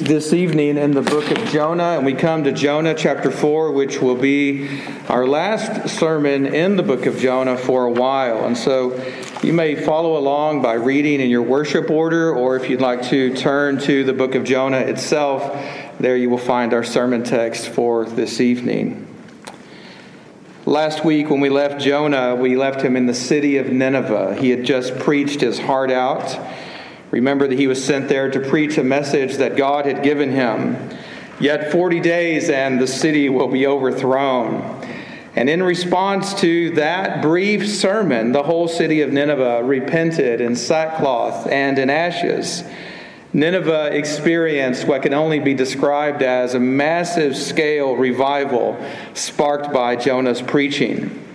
this evening in the book of Jonah, and we come to Jonah chapter 4, which will be our last sermon in the book of Jonah for a while. And so you may follow along by reading in your worship order, or if you'd like to turn to the book of Jonah itself, there you will find our sermon text for this evening. Last week, when we left Jonah, we left him in the city of Nineveh. He had just preached his heart out Remember that he was sent there to preach a message that God had given him. Yet 40 days and the city will be overthrown. And in response to that brief sermon, the whole city of Nineveh repented in sackcloth and in ashes. Nineveh experienced what can only be described as a massive scale revival sparked by Jonah's preaching.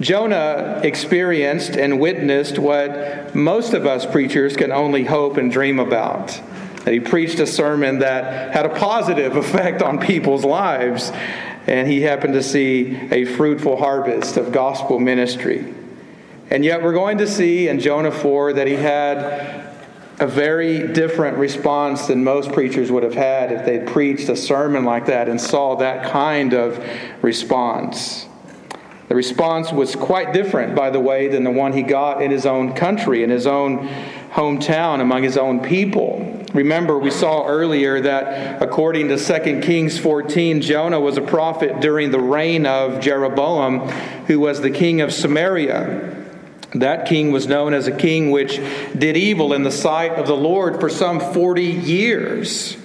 Jonah experienced and witnessed what most of us preachers can only hope and dream about. That he preached a sermon that had a positive effect on people's lives, and he happened to see a fruitful harvest of gospel ministry. And yet, we're going to see in Jonah 4 that he had a very different response than most preachers would have had if they'd preached a sermon like that and saw that kind of response. The response was quite different, by the way, than the one he got in his own country, in his own hometown, among his own people. Remember, we saw earlier that according to 2 Kings 14, Jonah was a prophet during the reign of Jeroboam, who was the king of Samaria. That king was known as a king which did evil in the sight of the Lord for some 40 years.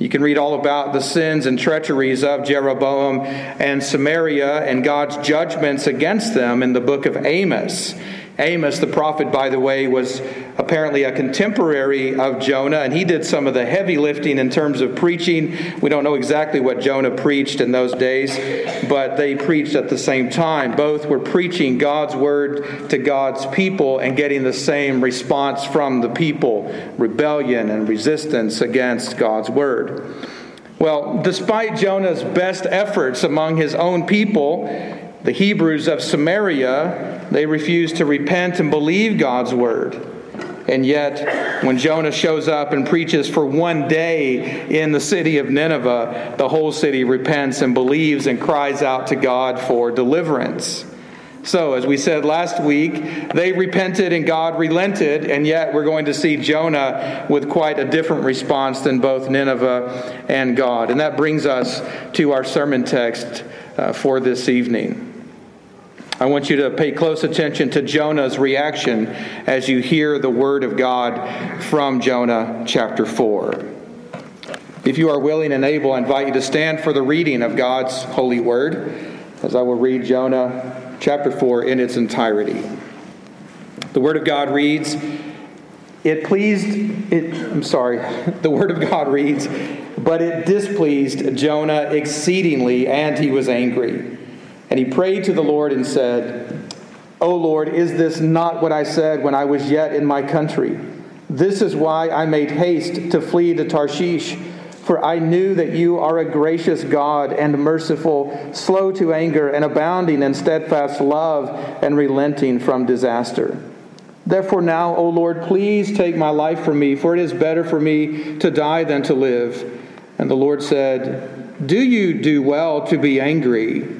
You can read all about the sins and treacheries of Jeroboam and Samaria and God's judgments against them in the book of Amos. Amos, the prophet, by the way, was apparently a contemporary of Jonah, and he did some of the heavy lifting in terms of preaching. We don't know exactly what Jonah preached in those days, but they preached at the same time. Both were preaching God's word to God's people and getting the same response from the people rebellion and resistance against God's word. Well, despite Jonah's best efforts among his own people, the Hebrews of Samaria, they refused to repent and believe God's word. And yet, when Jonah shows up and preaches for one day in the city of Nineveh, the whole city repents and believes and cries out to God for deliverance. So, as we said last week, they repented and God relented, and yet we're going to see Jonah with quite a different response than both Nineveh and God. And that brings us to our sermon text uh, for this evening. I want you to pay close attention to Jonah's reaction as you hear the word of God from Jonah chapter 4. If you are willing and able, I invite you to stand for the reading of God's holy word as I will read Jonah chapter 4 in its entirety. The word of God reads, It pleased, it, I'm sorry, the word of God reads, But it displeased Jonah exceedingly, and he was angry. And he prayed to the Lord and said, O Lord, is this not what I said when I was yet in my country? This is why I made haste to flee to Tarshish, for I knew that you are a gracious God and merciful, slow to anger, and abounding in steadfast love, and relenting from disaster. Therefore, now, O Lord, please take my life from me, for it is better for me to die than to live. And the Lord said, Do you do well to be angry?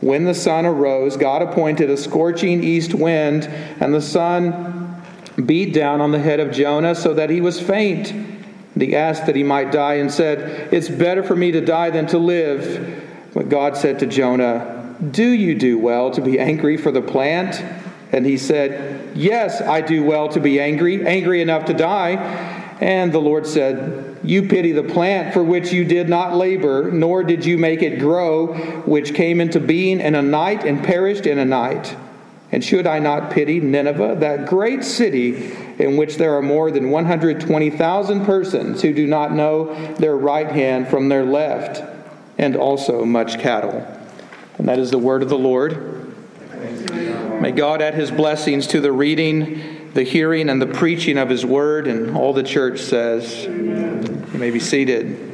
When the sun arose, God appointed a scorching east wind, and the sun beat down on the head of Jonah so that he was faint. And he asked that he might die and said, It's better for me to die than to live. But God said to Jonah, Do you do well to be angry for the plant? And he said, Yes, I do well to be angry, angry enough to die. And the Lord said, You pity the plant for which you did not labor, nor did you make it grow, which came into being in a night and perished in a night. And should I not pity Nineveh, that great city, in which there are more than 120,000 persons who do not know their right hand from their left, and also much cattle. And that is the word of the Lord. May God add his blessings to the reading, the hearing, and the preaching of his word, and all the church says. You may be seated.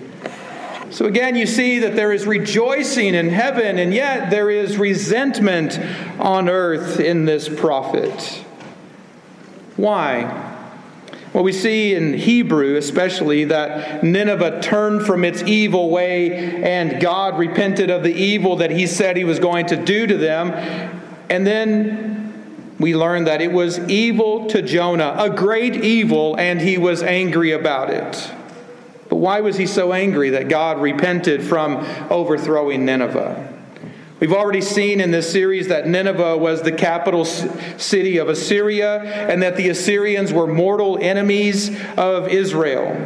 So again, you see that there is rejoicing in heaven, and yet there is resentment on earth in this prophet. Why? Well, we see in Hebrew, especially, that Nineveh turned from its evil way and God repented of the evil that he said he was going to do to them. And then we learn that it was evil to Jonah, a great evil, and he was angry about it. But why was he so angry that God repented from overthrowing Nineveh? We've already seen in this series that Nineveh was the capital city of Assyria and that the Assyrians were mortal enemies of Israel,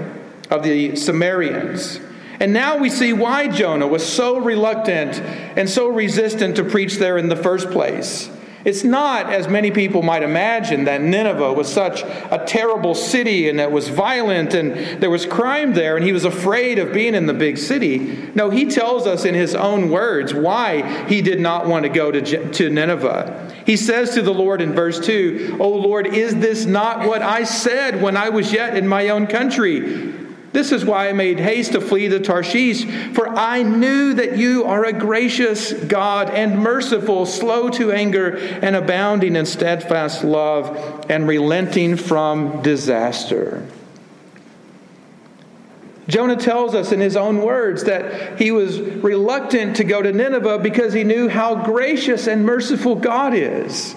of the Samaritans. And now we see why Jonah was so reluctant and so resistant to preach there in the first place. It's not, as many people might imagine, that Nineveh was such a terrible city and that was violent and there was crime there and he was afraid of being in the big city. No, he tells us in his own words why he did not want to go to, to Nineveh. He says to the Lord in verse 2, O Lord, is this not what I said when I was yet in my own country? This is why I made haste to flee to Tarshish, for I knew that you are a gracious God and merciful, slow to anger, and abounding in steadfast love, and relenting from disaster. Jonah tells us in his own words that he was reluctant to go to Nineveh because he knew how gracious and merciful God is.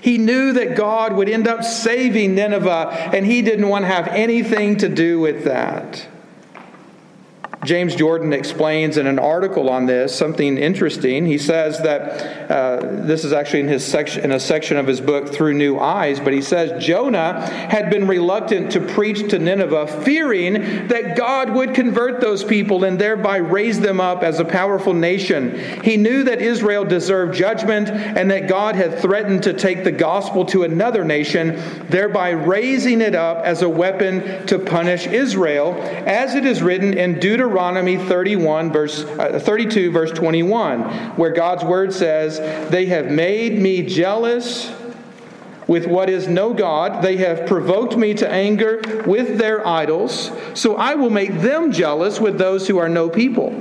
He knew that God would end up saving Nineveh, and he didn't want to have anything to do with that. James Jordan explains in an article on this something interesting. He says that uh, this is actually in his section in a section of his book Through New Eyes, but he says Jonah had been reluctant to preach to Nineveh, fearing that God would convert those people and thereby raise them up as a powerful nation. He knew that Israel deserved judgment and that God had threatened to take the gospel to another nation, thereby raising it up as a weapon to punish Israel, as it is written in Deuteronomy Deuteronomy 31 verse uh, 32 verse 21 where God's word says, "They have made me jealous with what is no God. They have provoked me to anger with their idols, so I will make them jealous with those who are no people.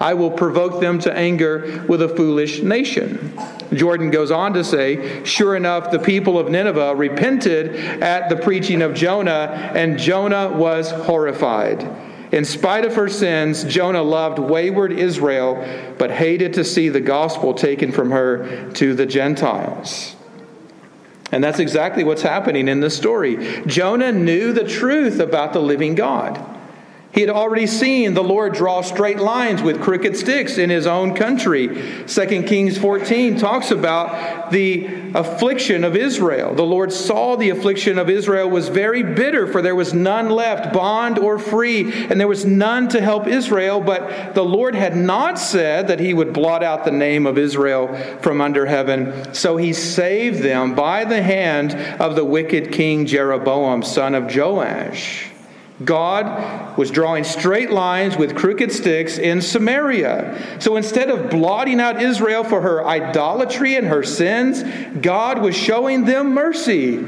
I will provoke them to anger with a foolish nation." Jordan goes on to say, Sure enough, the people of Nineveh repented at the preaching of Jonah, and Jonah was horrified. In spite of her sins, Jonah loved wayward Israel, but hated to see the gospel taken from her to the Gentiles. And that's exactly what's happening in this story. Jonah knew the truth about the living God. He had already seen the Lord draw straight lines with crooked sticks in his own country. 2 Kings 14 talks about the affliction of Israel. The Lord saw the affliction of Israel was very bitter, for there was none left, bond or free, and there was none to help Israel. But the Lord had not said that he would blot out the name of Israel from under heaven. So he saved them by the hand of the wicked king Jeroboam, son of Joash. God was drawing straight lines with crooked sticks in Samaria. So instead of blotting out Israel for her idolatry and her sins, God was showing them mercy.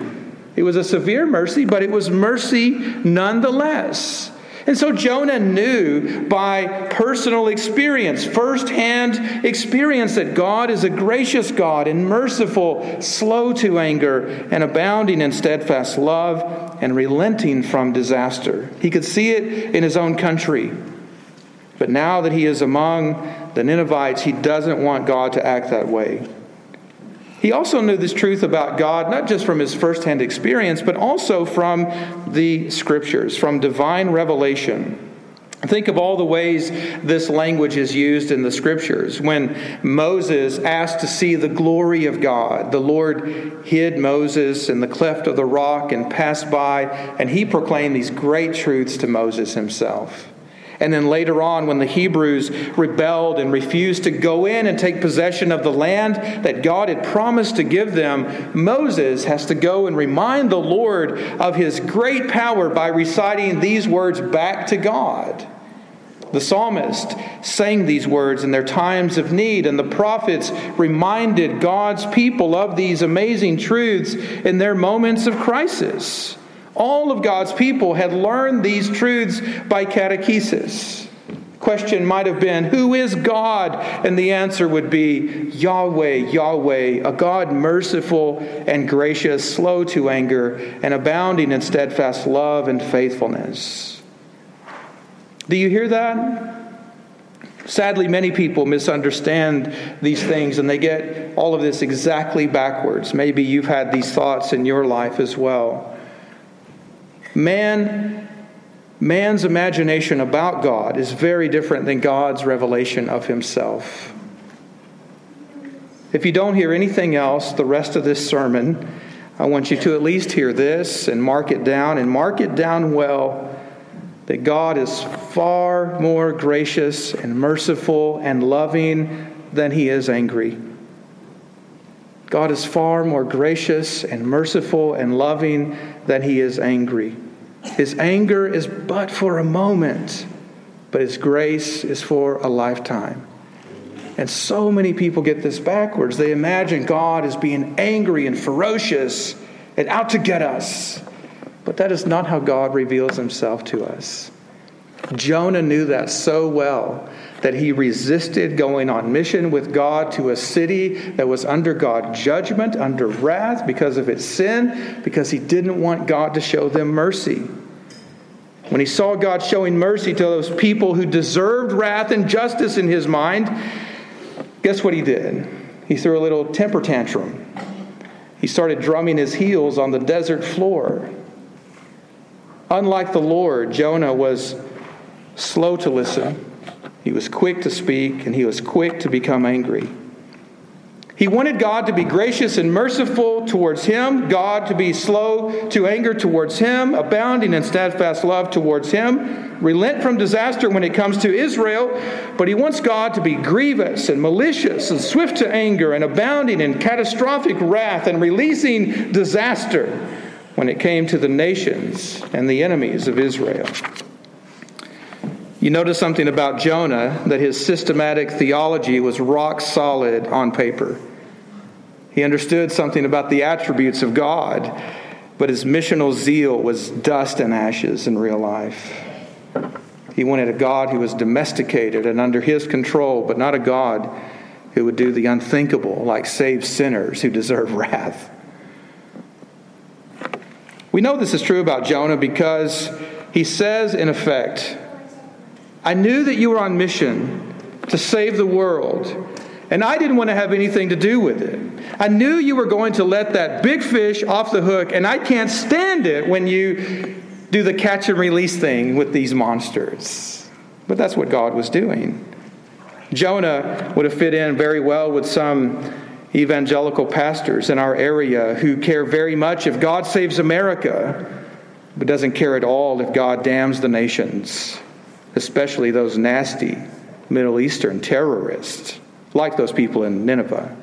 It was a severe mercy, but it was mercy nonetheless. And so Jonah knew by personal experience, firsthand experience, that God is a gracious God and merciful, slow to anger, and abounding in steadfast love and relenting from disaster. He could see it in his own country. But now that he is among the Ninevites, he doesn't want God to act that way. He also knew this truth about God, not just from his firsthand experience, but also from the scriptures, from divine revelation. Think of all the ways this language is used in the scriptures. When Moses asked to see the glory of God, the Lord hid Moses in the cleft of the rock and passed by, and he proclaimed these great truths to Moses himself. And then later on, when the Hebrews rebelled and refused to go in and take possession of the land that God had promised to give them, Moses has to go and remind the Lord of his great power by reciting these words back to God. The psalmist sang these words in their times of need, and the prophets reminded God's people of these amazing truths in their moments of crisis. All of God's people had learned these truths by catechesis. Question might have been, Who is God? And the answer would be, Yahweh, Yahweh, a God merciful and gracious, slow to anger, and abounding in steadfast love and faithfulness. Do you hear that? Sadly, many people misunderstand these things and they get all of this exactly backwards. Maybe you've had these thoughts in your life as well. Man, man's imagination about God is very different than God's revelation of himself. If you don't hear anything else the rest of this sermon, I want you to at least hear this and mark it down and mark it down well that God is far more gracious and merciful and loving than he is angry. God is far more gracious and merciful and loving than he is angry. His anger is but for a moment, but His grace is for a lifetime. And so many people get this backwards. They imagine God as being angry and ferocious and out to get us. But that is not how God reveals Himself to us. Jonah knew that so well that he resisted going on mission with God to a city that was under God's judgment, under wrath because of its sin, because he didn't want God to show them mercy. When he saw God showing mercy to those people who deserved wrath and justice in his mind, guess what he did? He threw a little temper tantrum. He started drumming his heels on the desert floor. Unlike the Lord, Jonah was slow to listen, he was quick to speak, and he was quick to become angry. He wanted God to be gracious and merciful towards him, God to be slow to anger towards him, abounding in steadfast love towards him, relent from disaster when it comes to Israel, but he wants God to be grievous and malicious and swift to anger and abounding in catastrophic wrath and releasing disaster when it came to the nations and the enemies of Israel. You notice something about Jonah that his systematic theology was rock solid on paper. He understood something about the attributes of God, but his missional zeal was dust and ashes in real life. He wanted a God who was domesticated and under his control, but not a God who would do the unthinkable, like save sinners who deserve wrath. We know this is true about Jonah because he says, in effect, I knew that you were on mission to save the world, and I didn't want to have anything to do with it. I knew you were going to let that big fish off the hook, and I can't stand it when you do the catch and release thing with these monsters. But that's what God was doing. Jonah would have fit in very well with some evangelical pastors in our area who care very much if God saves America, but doesn't care at all if God damns the nations especially those nasty Middle Eastern terrorists, like those people in Nineveh.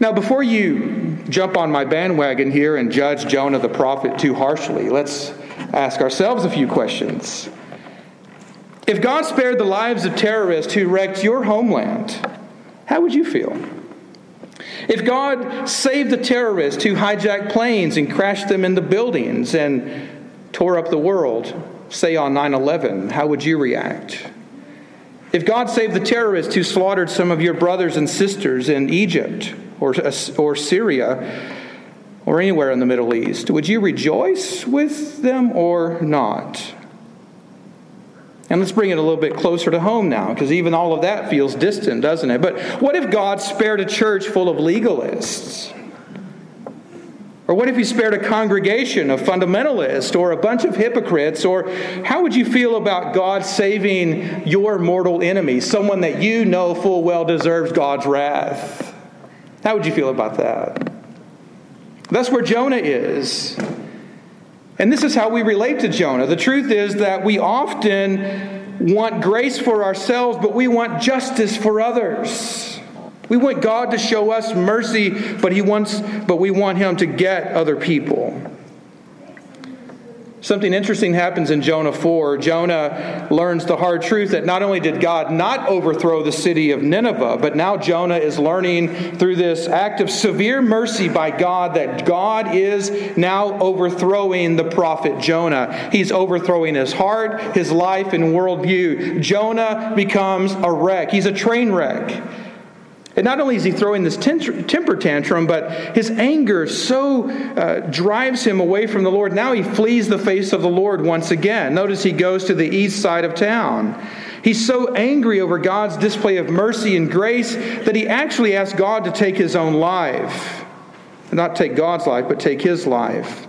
Now, before you jump on my bandwagon here and judge Jonah the prophet too harshly, let's ask ourselves a few questions. If God spared the lives of terrorists who wrecked your homeland, how would you feel? If God saved the terrorists who hijacked planes and crashed them into buildings and tore up the world, say on 9 11, how would you react? If God saved the terrorists who slaughtered some of your brothers and sisters in Egypt or, or Syria or anywhere in the Middle East, would you rejoice with them or not? And let's bring it a little bit closer to home now, because even all of that feels distant, doesn't it? But what if God spared a church full of legalists? Or what if he spared a congregation of fundamentalists or a bunch of hypocrites? Or how would you feel about God saving your mortal enemy, someone that you know full well deserves God's wrath? How would you feel about that? That's where Jonah is. And this is how we relate to Jonah. The truth is that we often want grace for ourselves, but we want justice for others. We want God to show us mercy, but he wants but we want him to get other people. Something interesting happens in Jonah 4. Jonah learns the hard truth that not only did God not overthrow the city of Nineveh, but now Jonah is learning through this act of severe mercy by God that God is now overthrowing the prophet Jonah. He's overthrowing his heart, his life, and worldview. Jonah becomes a wreck. He's a train wreck. And not only is he throwing this temper tantrum, but his anger so uh, drives him away from the Lord. Now he flees the face of the Lord once again. Notice he goes to the east side of town. He's so angry over God's display of mercy and grace that he actually asks God to take his own life. Not take God's life, but take his life.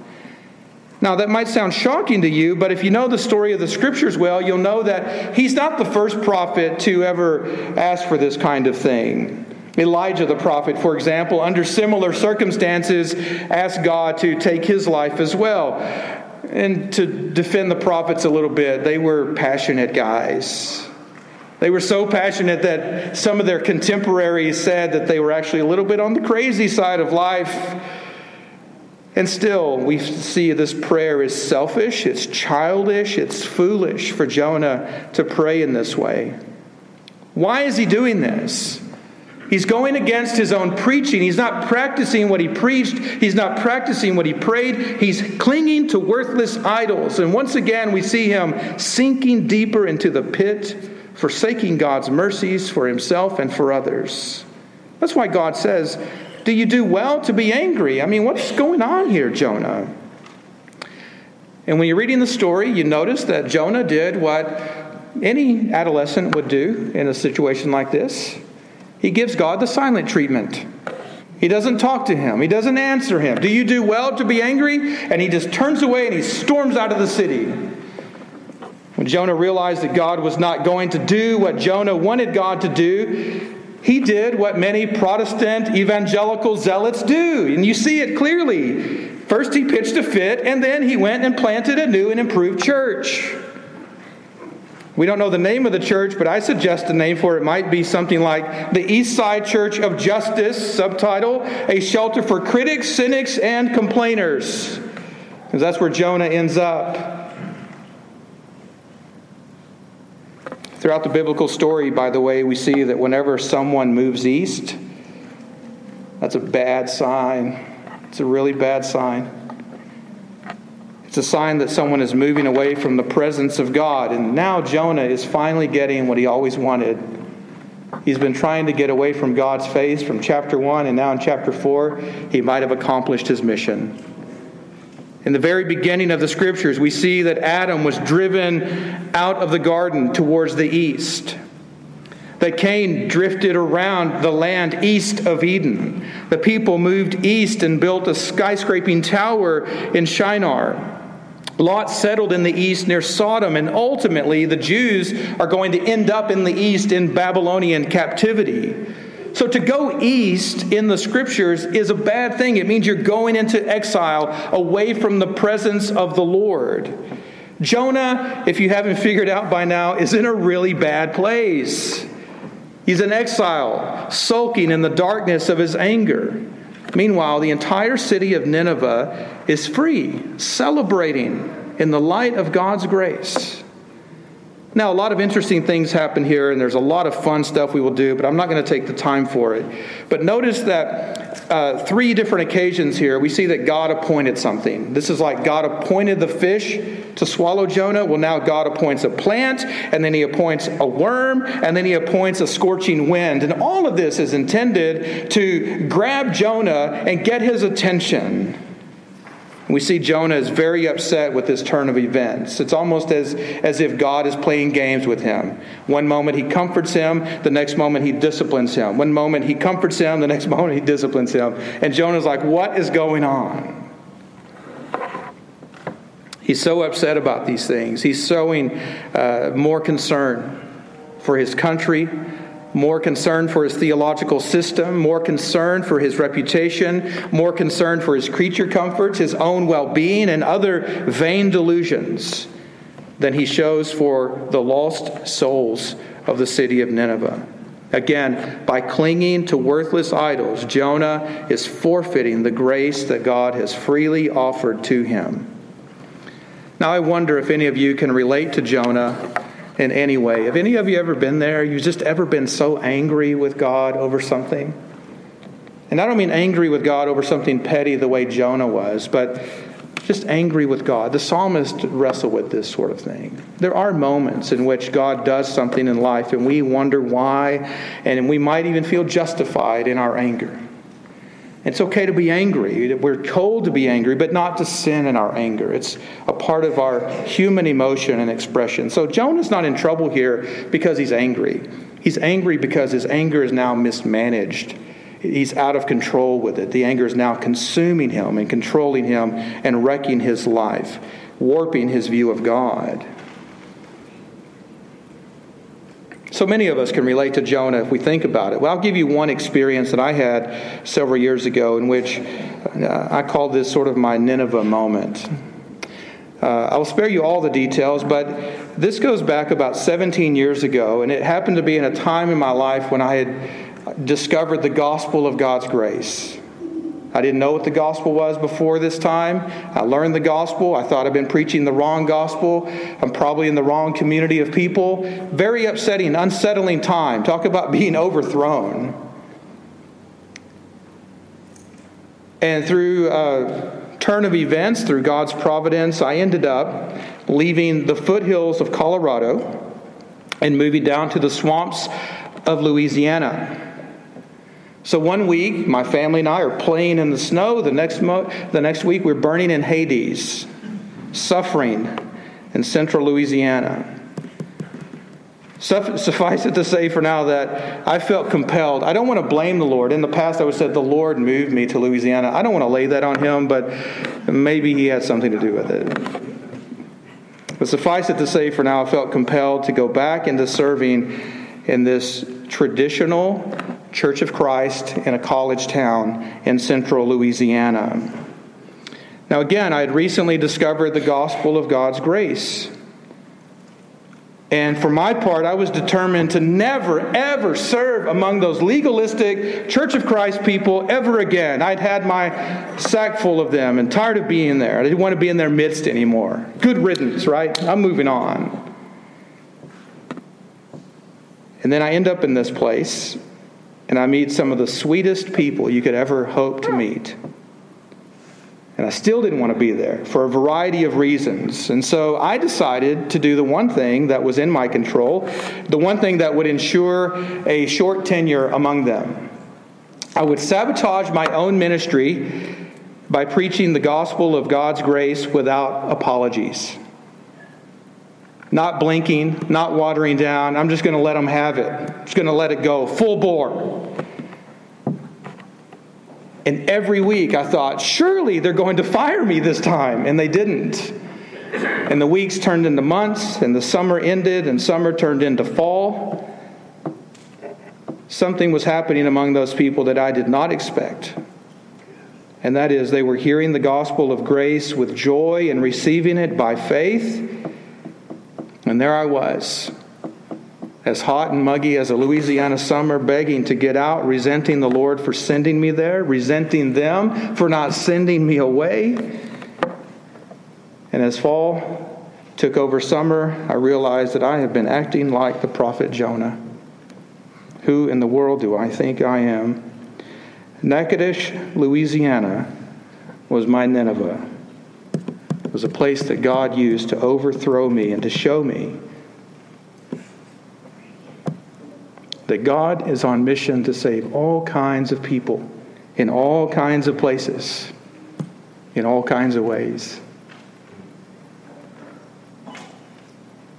Now, that might sound shocking to you, but if you know the story of the scriptures well, you'll know that he's not the first prophet to ever ask for this kind of thing. Elijah the prophet, for example, under similar circumstances, asked God to take his life as well. And to defend the prophets a little bit, they were passionate guys. They were so passionate that some of their contemporaries said that they were actually a little bit on the crazy side of life. And still, we see this prayer is selfish, it's childish, it's foolish for Jonah to pray in this way. Why is he doing this? He's going against his own preaching. He's not practicing what he preached. He's not practicing what he prayed. He's clinging to worthless idols. And once again, we see him sinking deeper into the pit, forsaking God's mercies for himself and for others. That's why God says, Do you do well to be angry? I mean, what's going on here, Jonah? And when you're reading the story, you notice that Jonah did what any adolescent would do in a situation like this. He gives God the silent treatment. He doesn't talk to him. He doesn't answer him. Do you do well to be angry? And he just turns away and he storms out of the city. When Jonah realized that God was not going to do what Jonah wanted God to do, he did what many Protestant evangelical zealots do. And you see it clearly. First, he pitched a fit, and then he went and planted a new and improved church. We don't know the name of the church, but I suggest a name for it might be something like the East Side Church of Justice, subtitle, a shelter for critics, cynics, and complainers. Because that's where Jonah ends up. Throughout the biblical story, by the way, we see that whenever someone moves east, that's a bad sign. It's a really bad sign. It's a sign that someone is moving away from the presence of God. And now Jonah is finally getting what he always wanted. He's been trying to get away from God's face from chapter 1, and now in chapter 4, he might have accomplished his mission. In the very beginning of the scriptures, we see that Adam was driven out of the garden towards the east. That Cain drifted around the land east of Eden. The people moved east and built a skyscraping tower in Shinar. Lot settled in the east near Sodom, and ultimately the Jews are going to end up in the east in Babylonian captivity. So to go east in the scriptures is a bad thing. It means you're going into exile away from the presence of the Lord. Jonah, if you haven't figured out by now, is in a really bad place. He's in exile, sulking in the darkness of his anger. Meanwhile, the entire city of Nineveh is free, celebrating in the light of God's grace. Now, a lot of interesting things happen here, and there's a lot of fun stuff we will do, but I'm not going to take the time for it. But notice that uh, three different occasions here, we see that God appointed something. This is like God appointed the fish to swallow Jonah. Well, now God appoints a plant, and then he appoints a worm, and then he appoints a scorching wind. And all of this is intended to grab Jonah and get his attention. We see Jonah is very upset with this turn of events. It's almost as, as if God is playing games with him. One moment he comforts him, the next moment he disciplines him. One moment he comforts him, the next moment he disciplines him. And Jonah's like, What is going on? He's so upset about these things. He's showing uh, more concern for his country more concern for his theological system, more concern for his reputation, more concern for his creature comforts, his own well being, and other vain delusions than he shows for the lost souls of the city of Nineveh. Again, by clinging to worthless idols, Jonah is forfeiting the grace that God has freely offered to him. Now, I wonder if any of you can relate to Jonah in any way. Have any of you ever been there? You've just ever been so angry with God over something? And I don't mean angry with God over something petty the way Jonah was, but just angry with God. The psalmist wrestle with this sort of thing. There are moments in which God does something in life and we wonder why, and we might even feel justified in our anger. It's okay to be angry. We're told to be angry, but not to sin in our anger. It's a part of our human emotion and expression. So Jonah's not in trouble here because he's angry. He's angry because his anger is now mismanaged. He's out of control with it. The anger is now consuming him and controlling him and wrecking his life, warping his view of God. So many of us can relate to Jonah if we think about it. Well, I'll give you one experience that I had several years ago in which uh, I call this sort of my Nineveh moment. Uh, I will spare you all the details, but this goes back about 17 years ago, and it happened to be in a time in my life when I had discovered the gospel of God's grace. I didn't know what the gospel was before this time. I learned the gospel. I thought I'd been preaching the wrong gospel. I'm probably in the wrong community of people. Very upsetting, unsettling time. Talk about being overthrown. And through a turn of events, through God's providence, I ended up leaving the foothills of Colorado and moving down to the swamps of Louisiana. So one week, my family and I are playing in the snow. The next, mo- the next week, we're burning in Hades, suffering in central Louisiana. Suffice it to say for now that I felt compelled. I don't want to blame the Lord. In the past, I would say the Lord moved me to Louisiana. I don't want to lay that on him, but maybe he had something to do with it. But suffice it to say for now, I felt compelled to go back into serving in this traditional Church of Christ in a college town in central Louisiana. Now, again, I had recently discovered the gospel of God's grace. And for my part, I was determined to never, ever serve among those legalistic Church of Christ people ever again. I'd had my sack full of them and tired of being there. I didn't want to be in their midst anymore. Good riddance, right? I'm moving on. And then I end up in this place and I meet some of the sweetest people you could ever hope to meet. And I still didn't want to be there for a variety of reasons. And so I decided to do the one thing that was in my control, the one thing that would ensure a short tenure among them. I would sabotage my own ministry by preaching the gospel of God's grace without apologies not blinking, not watering down. I'm just going to let them have it. I'm just going to let it go full bore. And every week I thought, surely they're going to fire me this time. And they didn't. And the weeks turned into months, and the summer ended, and summer turned into fall. Something was happening among those people that I did not expect. And that is, they were hearing the gospel of grace with joy and receiving it by faith and there I was, as hot and muggy as a Louisiana summer, begging to get out, resenting the Lord for sending me there, resenting them for not sending me away. And as fall took over summer, I realized that I have been acting like the prophet Jonah. Who in the world do I think I am? Natchitoches, Louisiana was my Nineveh was a place that God used to overthrow me and to show me that God is on mission to save all kinds of people in all kinds of places, in all kinds of ways.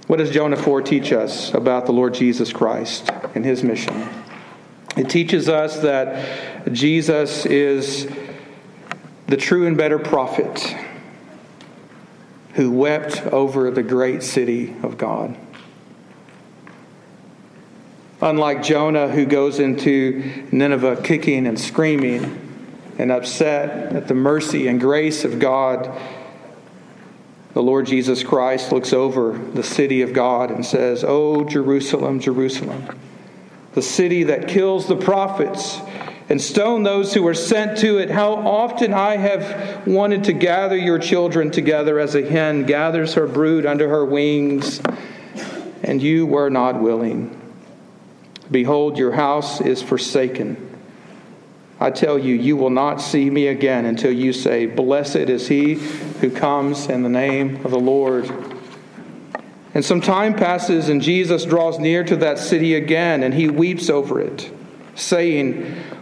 What does Jonah 4 teach us about the Lord Jesus Christ and his mission? It teaches us that Jesus is the true and better prophet who wept over the great city of God. Unlike Jonah, who goes into Nineveh kicking and screaming and upset at the mercy and grace of God, the Lord Jesus Christ looks over the city of God and says, Oh, Jerusalem, Jerusalem, the city that kills the prophets and stone those who are sent to it. How often I have wanted to gather your children together as a hen gathers her brood under her wings, and you were not willing. Behold, your house is forsaken. I tell you, you will not see me again until you say, Blessed is he who comes in the name of the Lord. And some time passes, and Jesus draws near to that city again, and he weeps over it, saying,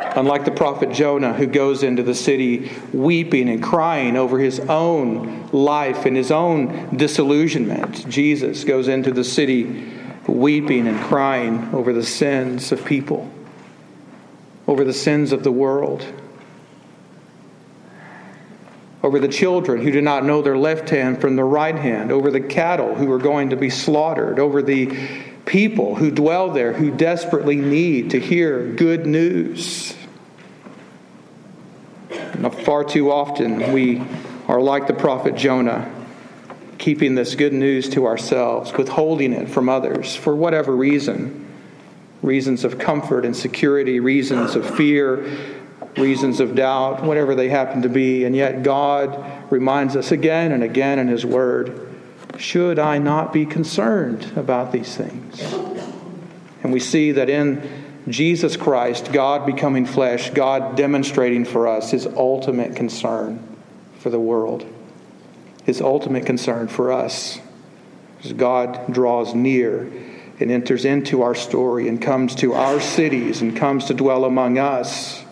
Unlike the prophet Jonah, who goes into the city weeping and crying over his own life and his own disillusionment, Jesus goes into the city weeping and crying over the sins of people, over the sins of the world, over the children who do not know their left hand from their right hand, over the cattle who are going to be slaughtered, over the people who dwell there who desperately need to hear good news. Far too often, we are like the prophet Jonah, keeping this good news to ourselves, withholding it from others for whatever reason reasons of comfort and security, reasons of fear, reasons of doubt, whatever they happen to be. And yet, God reminds us again and again in His Word should I not be concerned about these things? And we see that in Jesus Christ, God becoming flesh, God demonstrating for us his ultimate concern for the world, his ultimate concern for us. As God draws near and enters into our story and comes to our cities and comes to dwell among us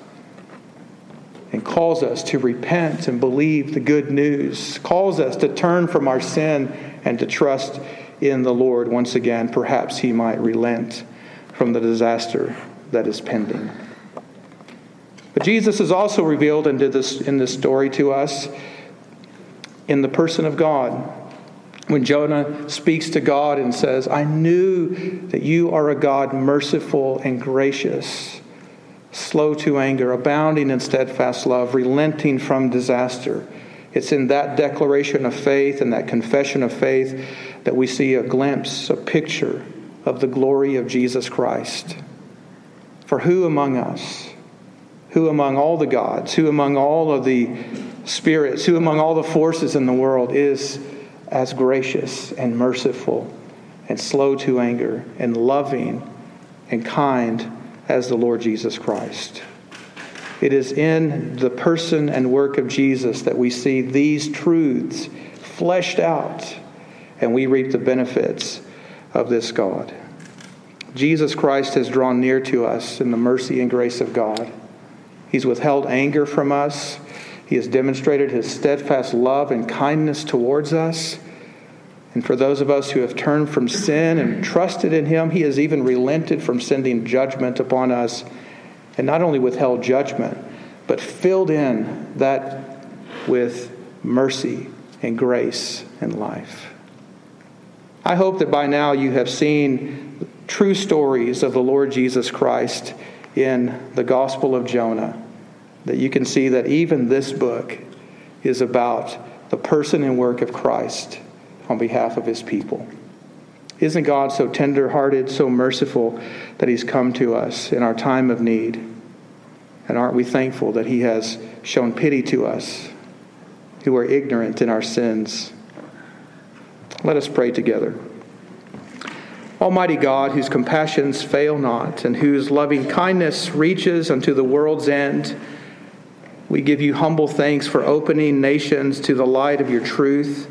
and calls us to repent and believe the good news, calls us to turn from our sin and to trust in the Lord once again. Perhaps He might relent from the disaster that is pending. But Jesus is also revealed into this, in this story to us in the person of God. When Jonah speaks to God and says, I knew that you are a God merciful and gracious, slow to anger, abounding in steadfast love, relenting from disaster. It's in that declaration of faith and that confession of faith that we see a glimpse, a picture of the glory of Jesus Christ. For who among us, who among all the gods, who among all of the spirits, who among all the forces in the world is as gracious and merciful and slow to anger and loving and kind as the Lord Jesus Christ? It is in the person and work of Jesus that we see these truths fleshed out and we reap the benefits of this God. Jesus Christ has drawn near to us in the mercy and grace of God. He's withheld anger from us. He has demonstrated his steadfast love and kindness towards us. And for those of us who have turned from sin and trusted in him, he has even relented from sending judgment upon us. And not only withheld judgment, but filled in that with mercy and grace and life. I hope that by now you have seen true stories of the Lord Jesus Christ in the Gospel of Jonah, that you can see that even this book is about the person and work of Christ on behalf of his people. Isn't God so tender hearted, so merciful that he's come to us in our time of need? And aren't we thankful that he has shown pity to us who are ignorant in our sins? Let us pray together. Almighty God, whose compassions fail not, and whose loving kindness reaches unto the world's end, we give you humble thanks for opening nations to the light of your truth,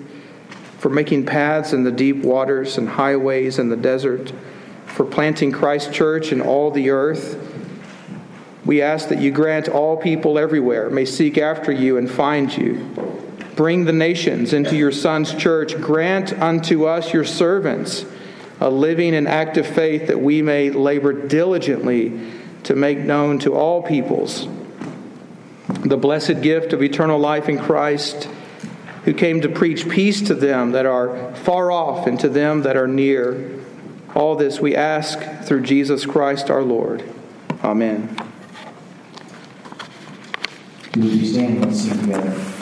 for making paths in the deep waters and highways in the desert, for planting Christ Church in all the earth. We ask that you grant all people everywhere may seek after you and find you. Bring the nations into your Son's church. Grant unto us, your servants, a living and active faith that we may labor diligently to make known to all peoples the blessed gift of eternal life in Christ, who came to preach peace to them that are far off and to them that are near. All this we ask through Jesus Christ our Lord. Amen. Would you stand and sing together?